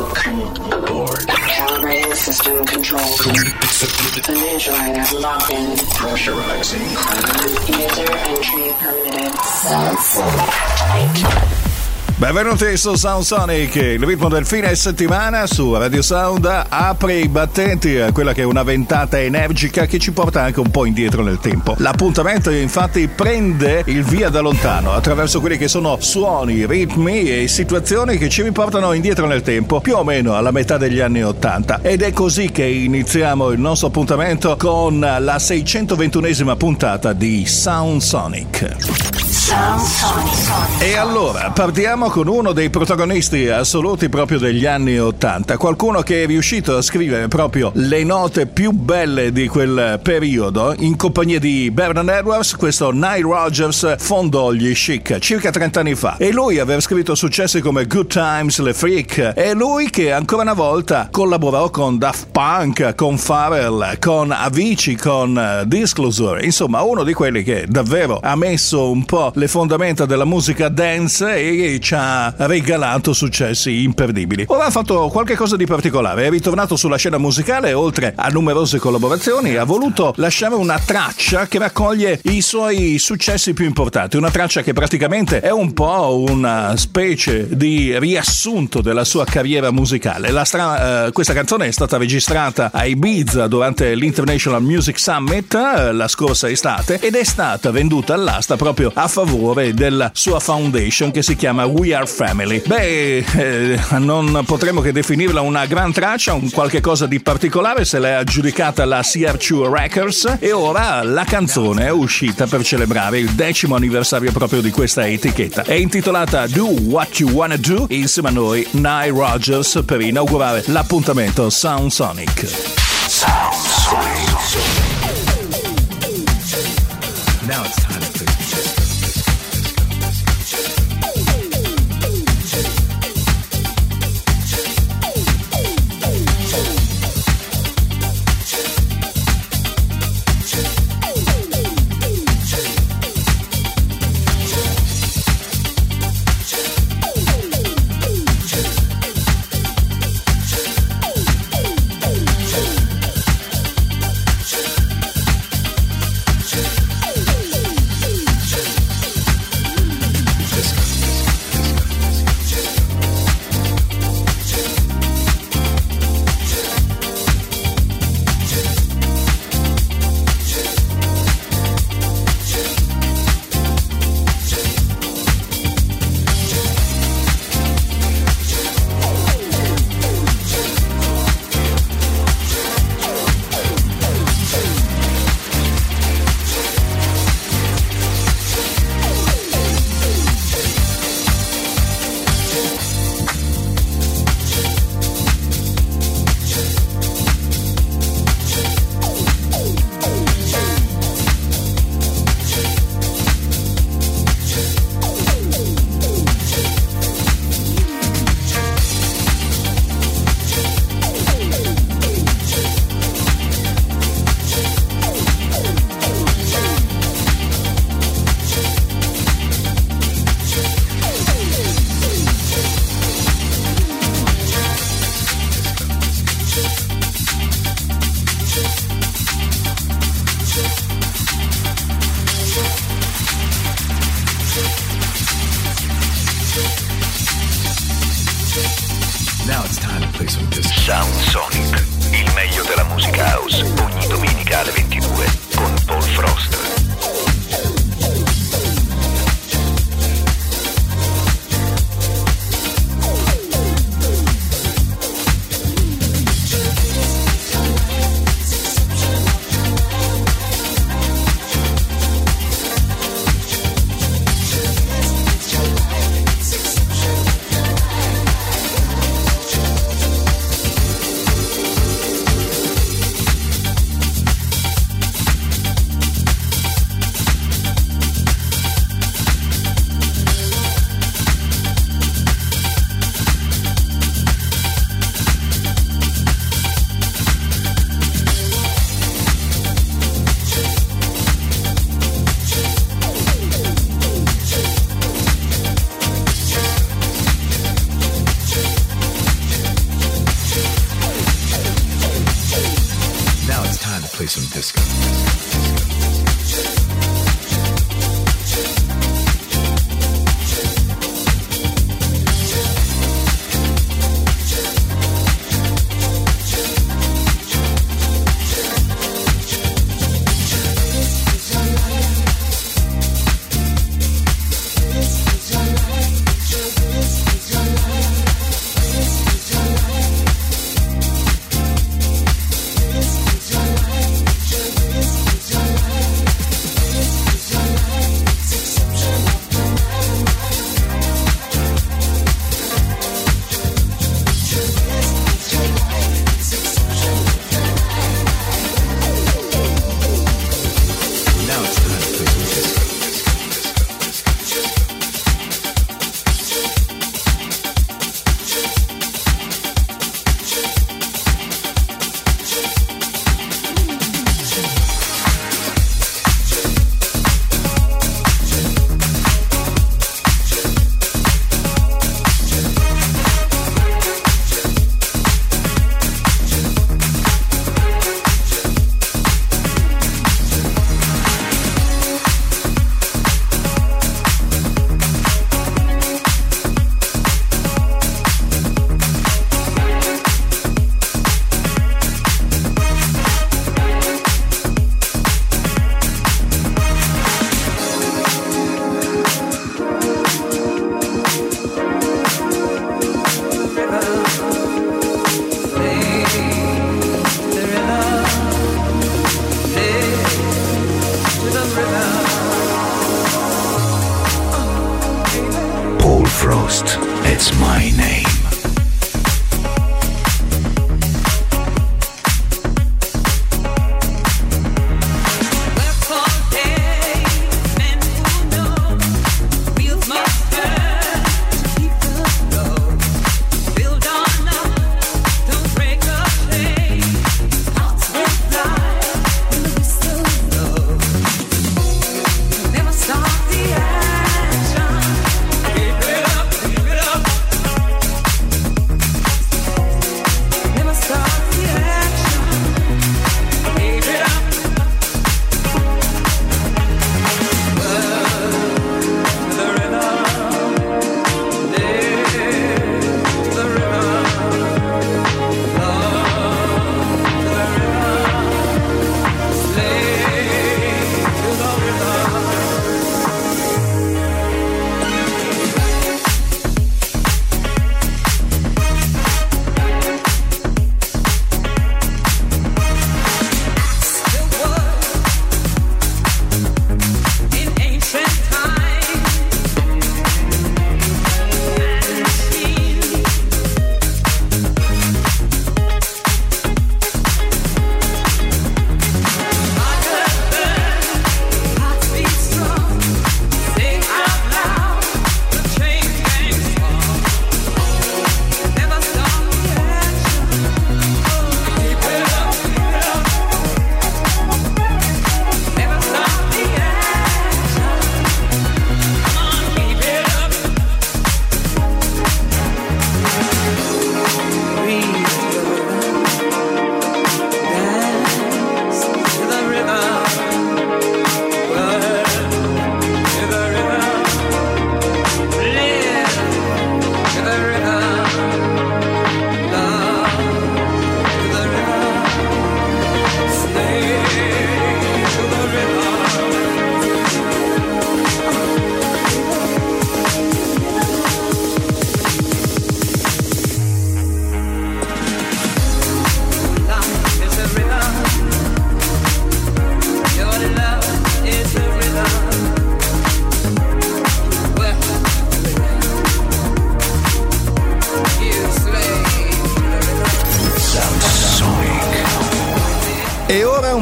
Board. Calibrating system control. Initializer locked in. Pressurizing. User entry permitted. Self activate. Benvenuti su Sound Sonic, il ritmo del fine settimana su Radio Sound apre i battenti a quella che è una ventata energica che ci porta anche un po' indietro nel tempo. L'appuntamento infatti prende il via da lontano attraverso quelli che sono suoni, ritmi e situazioni che ci riportano indietro nel tempo, più o meno alla metà degli anni Ottanta. Ed è così che iniziamo il nostro appuntamento con la 621esima puntata di Sound Sonic. E allora partiamo con uno dei protagonisti assoluti proprio degli anni Ottanta, qualcuno che è riuscito a scrivere proprio le note più belle di quel periodo in compagnia di Bernard Edwards, questo Nile Rogers fondò gli Chic circa 30 anni fa. E lui aveva scritto successi come Good Times, Le Freak e lui che ancora una volta collaborò con Daft Punk, con Pharrell, con Avicii, con Disclosure, insomma uno di quelli che davvero ha messo un po' le fondamenta della musica dance e ci ha regalato successi imperdibili. Ora ha fatto qualche cosa di particolare, è ritornato sulla scena musicale oltre a numerose collaborazioni, ha voluto lasciare una traccia che raccoglie i suoi successi più importanti, una traccia che praticamente è un po' una specie di riassunto della sua carriera musicale. Stra- eh, questa canzone è stata registrata a Ibiza durante l'International Music Summit eh, la scorsa estate ed è stata venduta all'asta proprio a favore della sua foundation che si chiama We Are Family. Beh, eh, non potremmo che definirla una gran traccia, un qualche cosa di particolare, se l'è aggiudicata la CR2 Records e ora la canzone è uscita per celebrare il decimo anniversario proprio di questa etichetta. È intitolata Do What You Wanna Do insieme a noi Nile Rogers per inaugurare l'appuntamento Sound Sonic. Sound Sonic.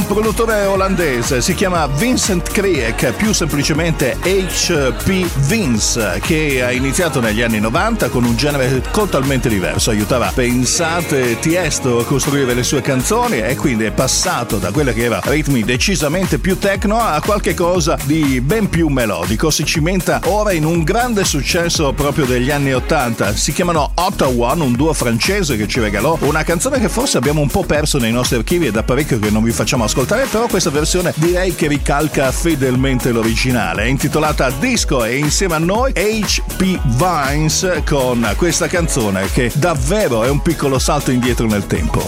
Produttore olandese, si chiama Vincent Kriek, più semplicemente HP Vince, che ha iniziato negli anni 90 con un genere totalmente diverso. Aiutava, pensate, Tiesto a costruire le sue canzoni e quindi è passato da quella che era ritmi decisamente più techno a qualche cosa di ben più melodico. Si cimenta ora in un grande successo proprio degli anni 80. Si chiamano Ottawa, un duo francese che ci regalò una canzone che forse abbiamo un po' perso nei nostri archivi e da parecchio che non vi facciamo ascoltare ascoltare, però questa versione direi che ricalca fedelmente l'originale. È intitolata Disco e insieme a noi HP Vines con questa canzone che davvero è un piccolo salto indietro nel tempo.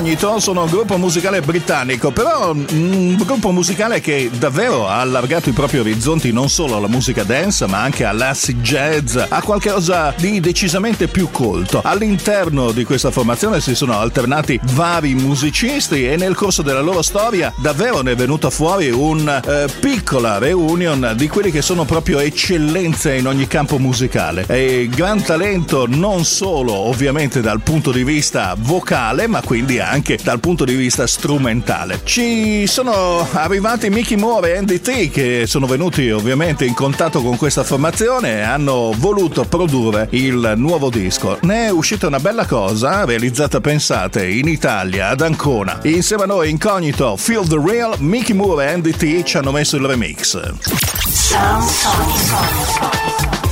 Incognito sono un gruppo musicale britannico, però un gruppo musicale che davvero ha allargato i propri orizzonti non solo alla musica dance, ma anche all'acid jazz, a qualcosa di decisamente più colto. All'interno di questa formazione si sono alternati vari musicisti e nel corso della loro storia davvero ne è venuta fuori una eh, piccola reunion di quelli che sono proprio eccellenze in ogni campo musicale. E gran talento non solo ovviamente dal punto di vista vocale, ma quindi anche dal punto di vista strumentale. Ci sono arrivati Mickey Moore e NDT che sono venuti ovviamente in contatto con questa formazione e hanno voluto produrre il nuovo disco. Ne è uscita una bella cosa, realizzata pensate in Italia, ad Ancona. Insieme a noi incognito Feel the Real, Mickey Moore e NDT ci hanno messo il remix. Sound Sonic. Since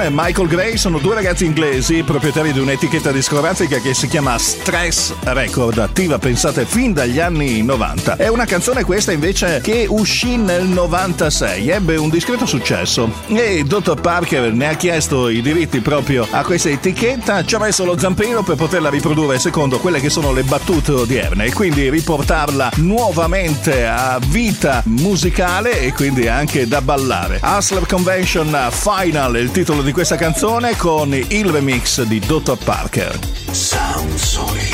Byrne e Michael Gray sono due ragazzi inglesi proprietari di un'etichetta discografica che si chiama Stress Record, attiva pensate fin dagli anni 90. È una canzone questa invece che uscì nel 96, ebbe un discreto successo e Dr. Parker ne ha chiesto i diritti proprio a questa etichetta, ci ha messo lo zampino per poterla riprodurre secondo quelle che sono le battute odierne e quindi riportarla nuovamente a vita musicale e quindi anche da ballare. Hustler Convention Final il titolo di questa canzone con il remix di Dr. Parker. Sound Sonic.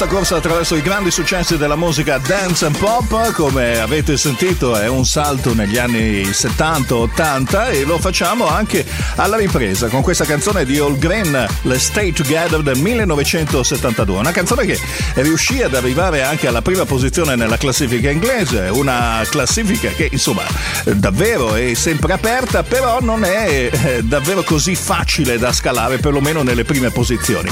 Nostra corsa attraverso i grandi successi della musica dance and pop. Come avete sentito, è un salto negli anni 70-80 e lo facciamo anche alla ripresa con questa canzone di All Green, Let's Stay Together del 1972. Una canzone che riuscì ad arrivare anche alla prima posizione nella classifica inglese. Una classifica che insomma davvero è sempre aperta, però non è eh, davvero così facile da scalare, perlomeno nelle prime posizioni.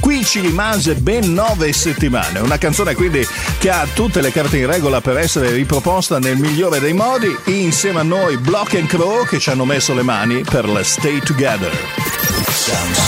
Qui ci rimase ben nove settimane, una canzone quindi che ha tutte le carte in regola per essere riproposta nel migliore dei modi, insieme a noi Block and Crow che ci hanno messo le mani per la Stay Together. Sound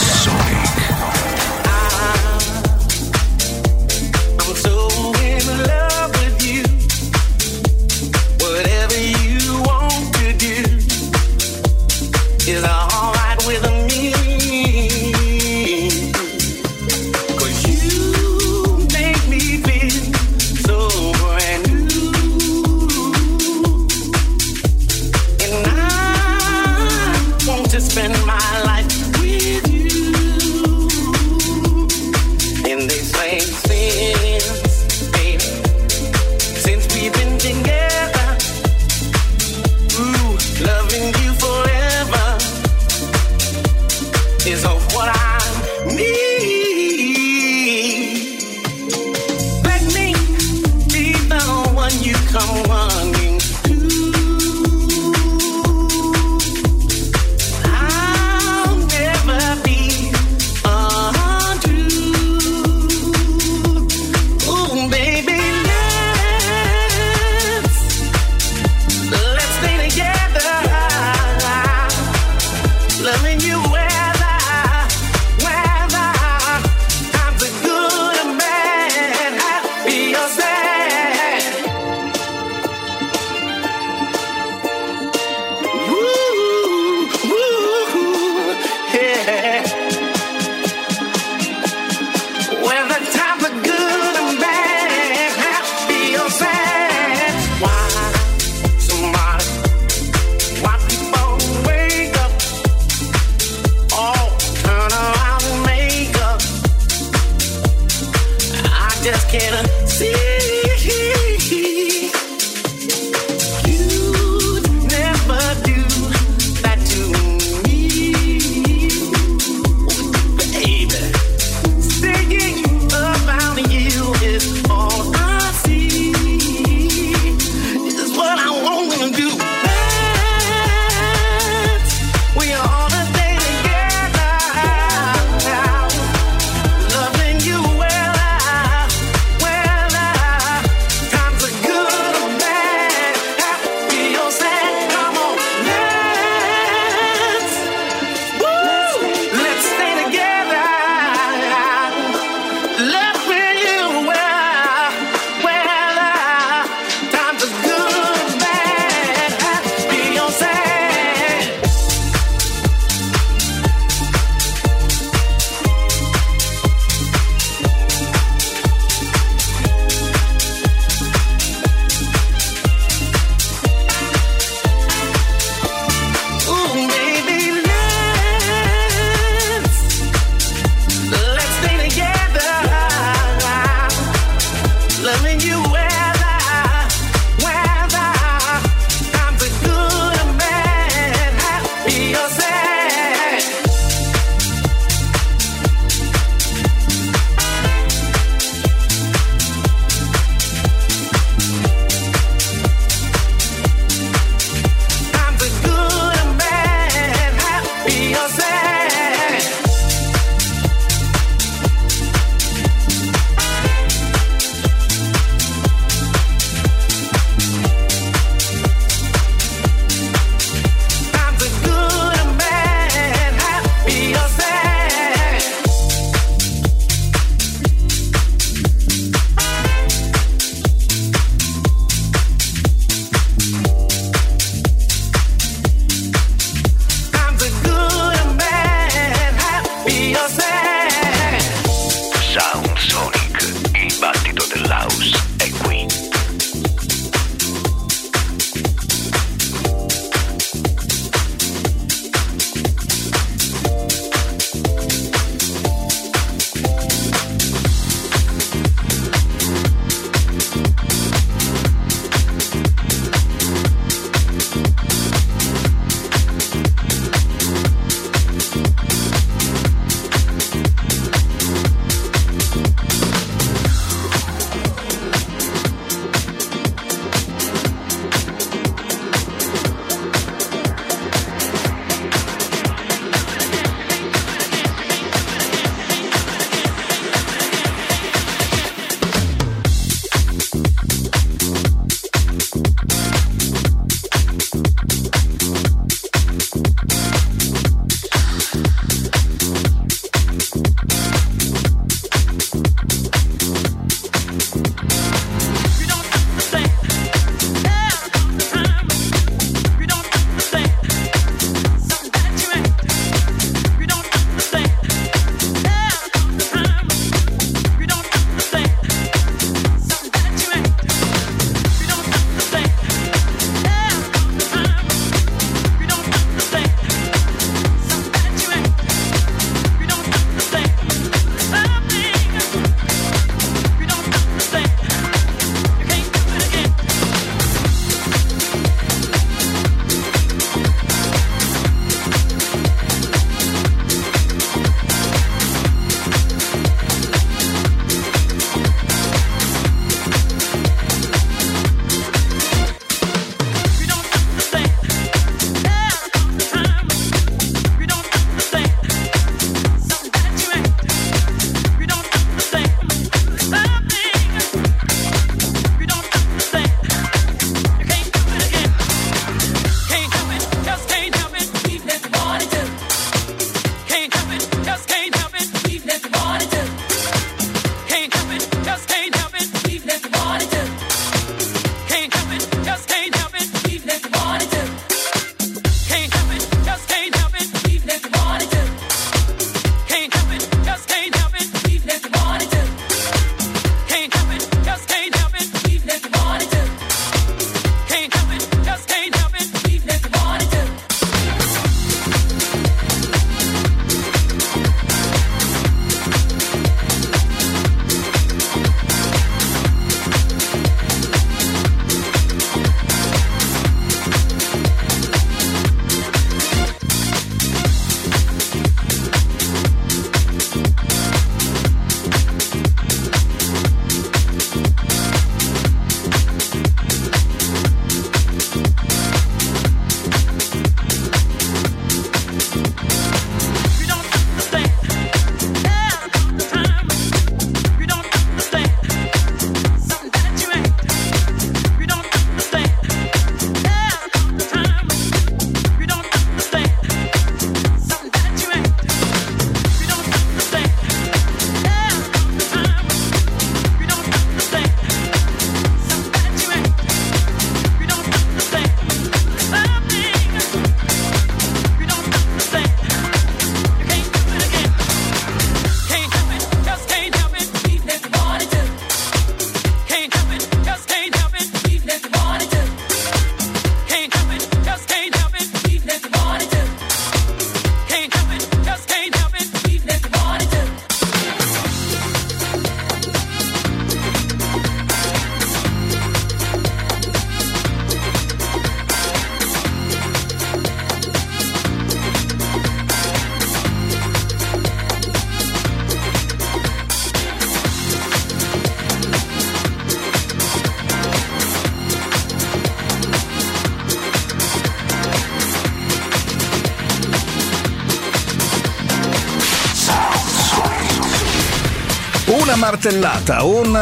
martellata, un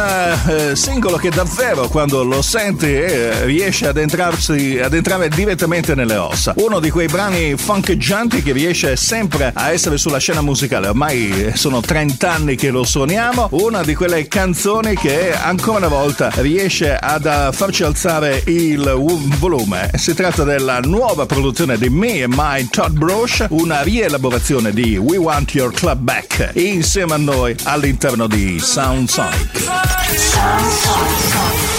eh, singolo che davvero quando lo senti eh, riesce ad, entrarsi, ad entrare direttamente nelle ossa. Uno di quei brani funcheggianti che riesce sempre a essere sulla scena musicale. Ormai sono 30 anni che lo suoniamo. Una di quelle canzoni che ancora una volta riesce ad eh, farci alzare il volume. Si tratta della nuova produzione di Me and My Todd Brosh, una rielaborazione di We Want Your Club Back insieme a noi all'interno di Sound Sonic. The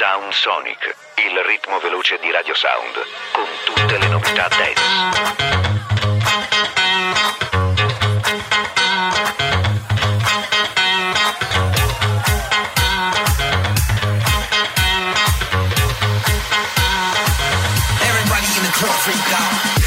Sound Sonic, il ritmo veloce di Radio Sound, con tutte le novità dance. Freaked out.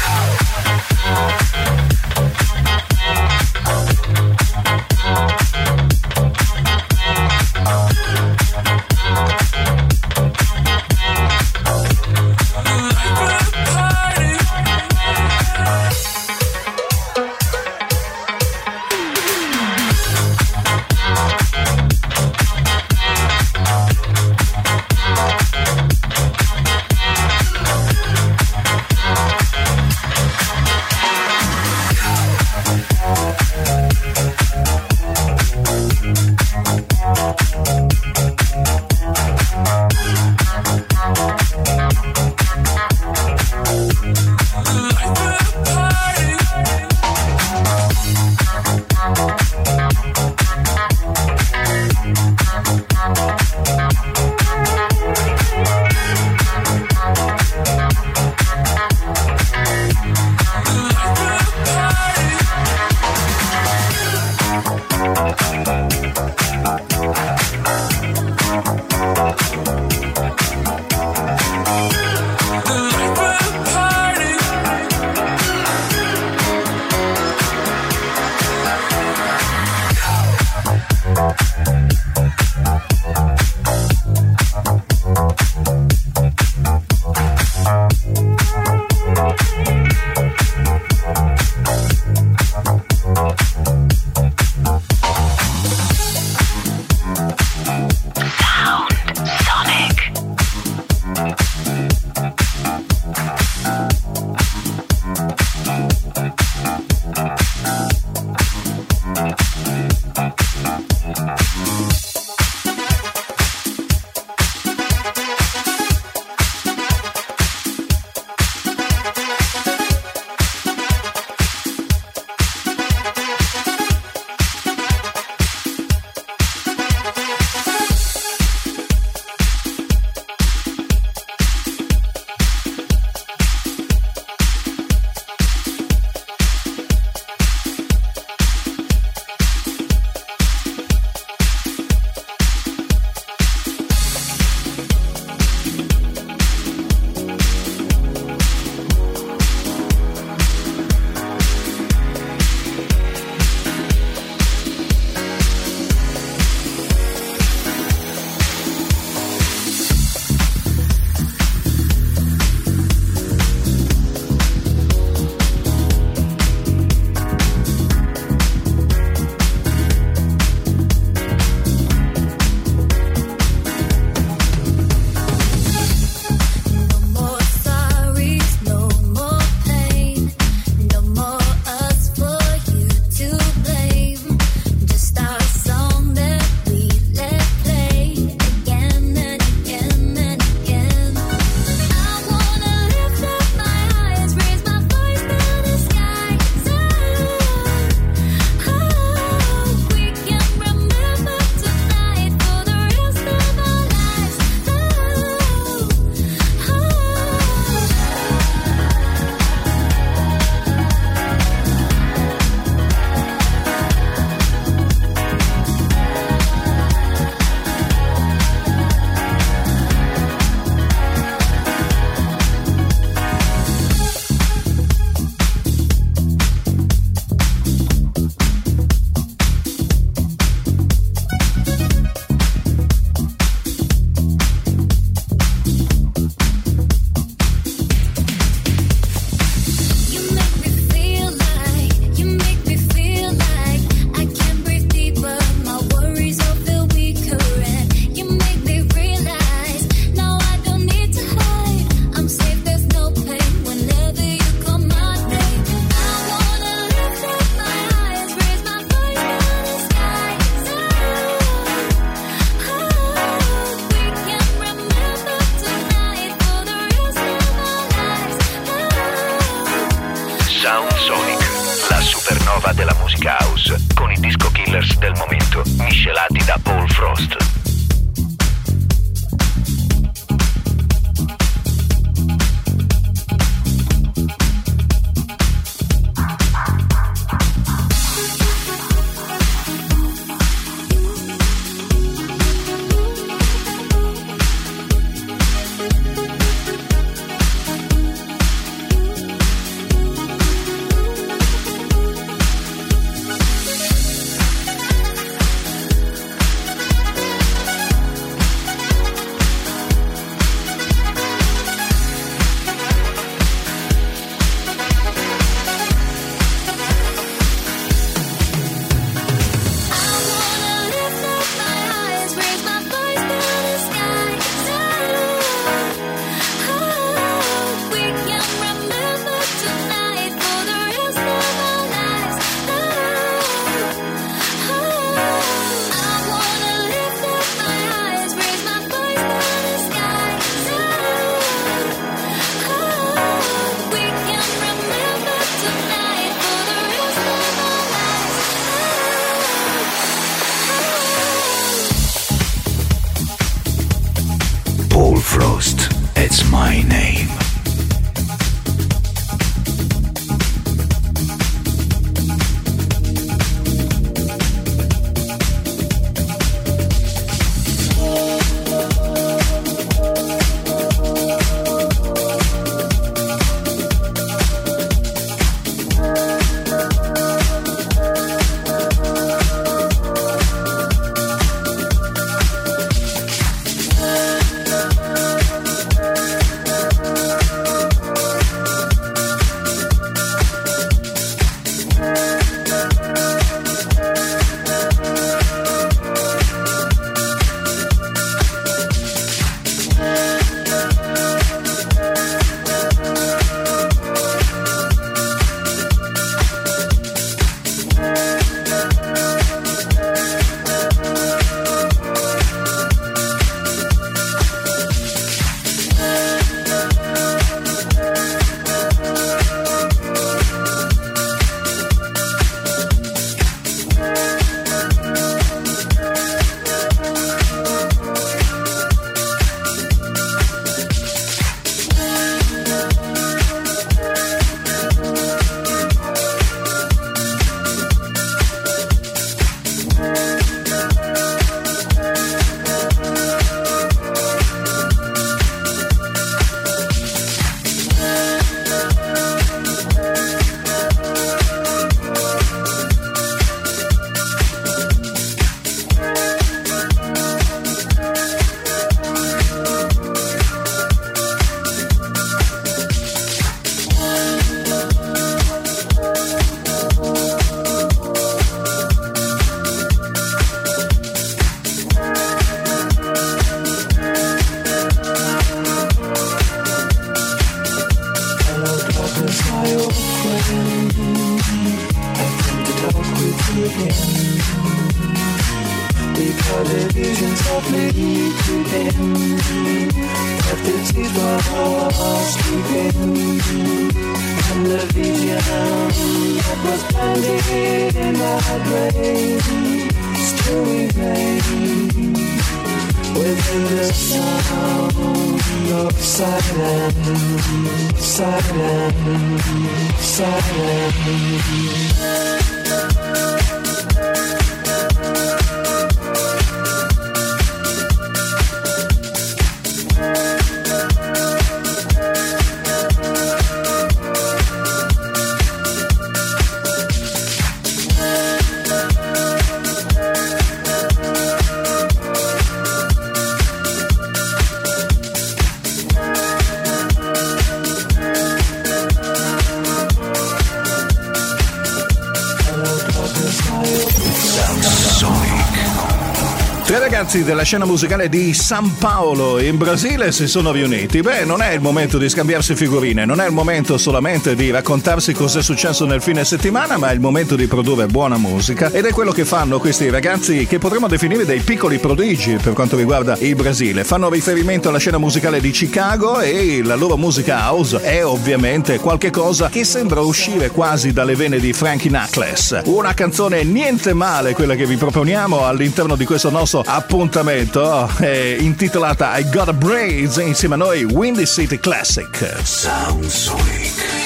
Ragazzi della scena musicale di San Paolo in Brasile si sono riuniti. Beh, non è il momento di scambiarsi figurine, non è il momento solamente di raccontarsi cosa è successo nel fine settimana, ma è il momento di produrre buona musica ed è quello che fanno questi ragazzi che potremmo definire dei piccoli prodigi per quanto riguarda il Brasile. Fanno riferimento alla scena musicale di Chicago e la loro musica house è ovviamente qualche cosa che sembra uscire quasi dalle vene di Frankie Knuckles. Una canzone niente male quella che vi proponiamo all'interno di questo nostro appuntamento è intitolata I Got a Braids insieme a noi Windy City Classic. Sound Sonic.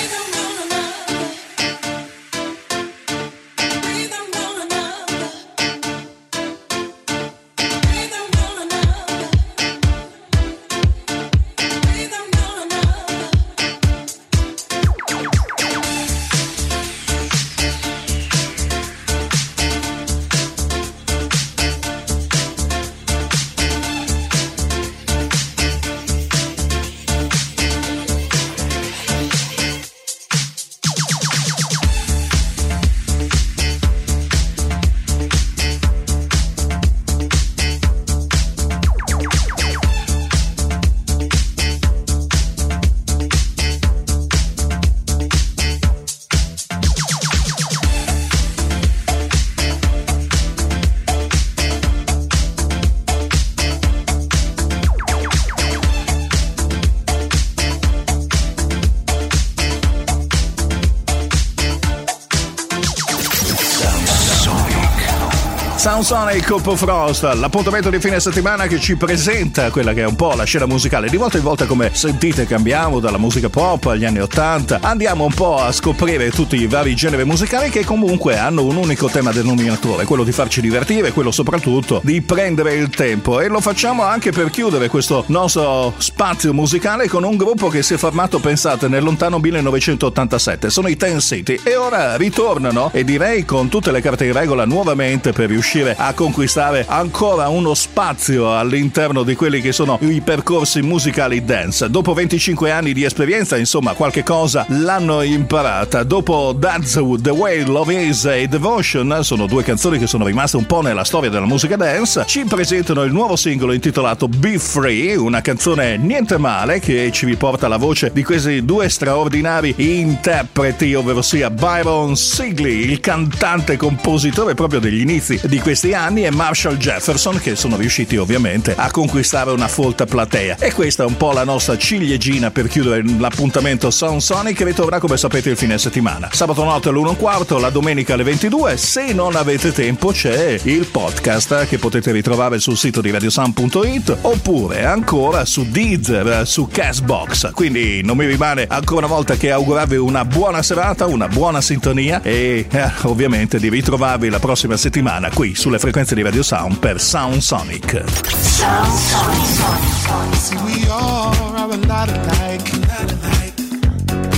Sound Sonic Coppo Frost, l'appuntamento di fine settimana che ci presenta quella che è un po' la scena musicale. Di volta in volta, come sentite, cambiamo dalla musica pop agli anni 80, andiamo un po' a scoprire tutti i vari generi musicali che comunque hanno un unico tema denominatore, quello di farci divertire, quello soprattutto di prendere il tempo. E lo facciamo anche per chiudere questo nostro spazio musicale con un gruppo che si è formato, pensate, nel lontano 1987. Sono i Ten City e ora ritornano e direi con tutte le carte in regola nuovamente per riuscire a conquistare ancora uno spazio all'interno di quelli che sono i percorsi musicali dance. Dopo 25 anni di esperienza, insomma, qualche cosa l'hanno imparata. Dopo That's The Way Love Is e Devotion, sono due canzoni che sono rimaste un po' nella storia della musica dance, ci presentano il nuovo singolo intitolato Be Free, una canzone niente male che ci riporta la voce di questi due straordinari interpreti, ovvero sia Byron Sigley, il cantante compositore proprio degli inizi di questi anni, e Marshall Jefferson, che sono riusciti ovviamente a conquistare una folta platea. E questa è un po' la nostra ciliegina per chiudere l'appuntamento Sound Sonic che ritornerà come sapete il fine settimana. Sabato notte alle 1 quarto, la domenica alle 22. Se non avete tempo c'è il podcast che potete ritrovare sul sito di radiosound.it oppure ancora su Deezer, su Castbox. Quindi non mi rimane ancora una volta che augurarvi una buona serata, una buona sintonia e eh, ovviamente di ritrovarvi la prossima settimana qui sulle frequenze di Radio Sound per Sound Sonic. See, we all are a lot alike.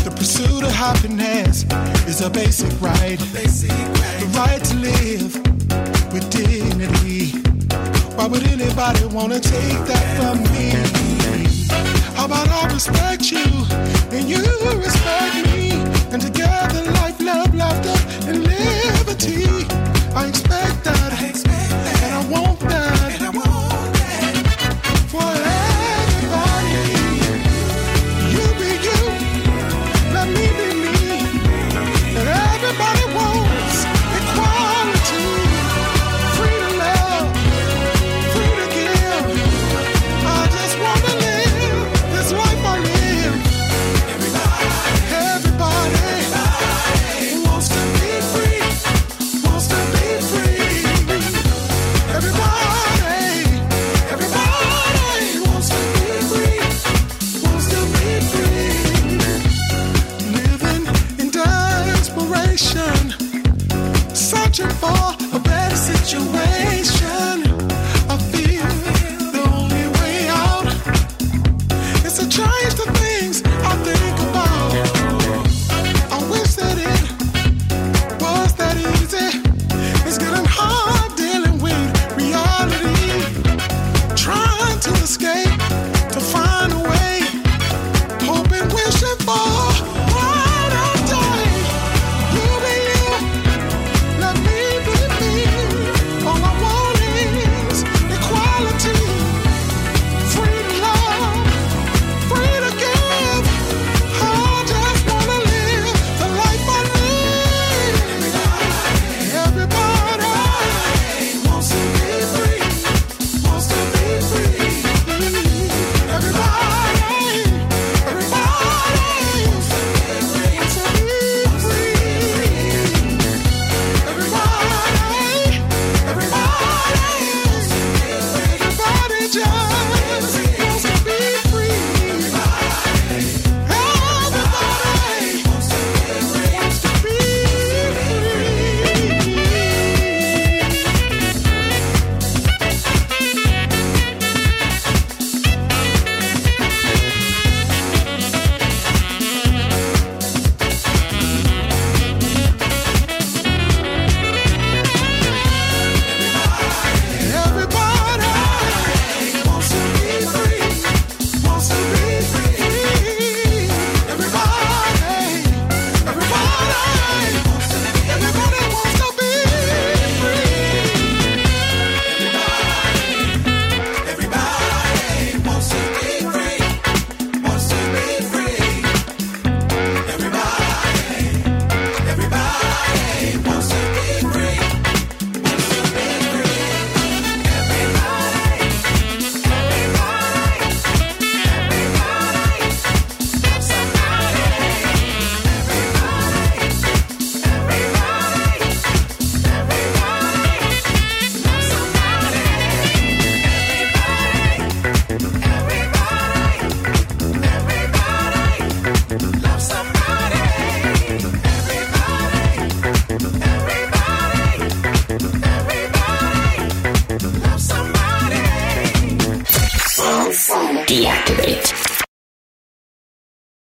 The pursuit of happiness is a basic right. The right to live with dignity. Why would anybody want to take that from me? How about I respect you and you respect me? And together, life, love, laughter, and liberty. I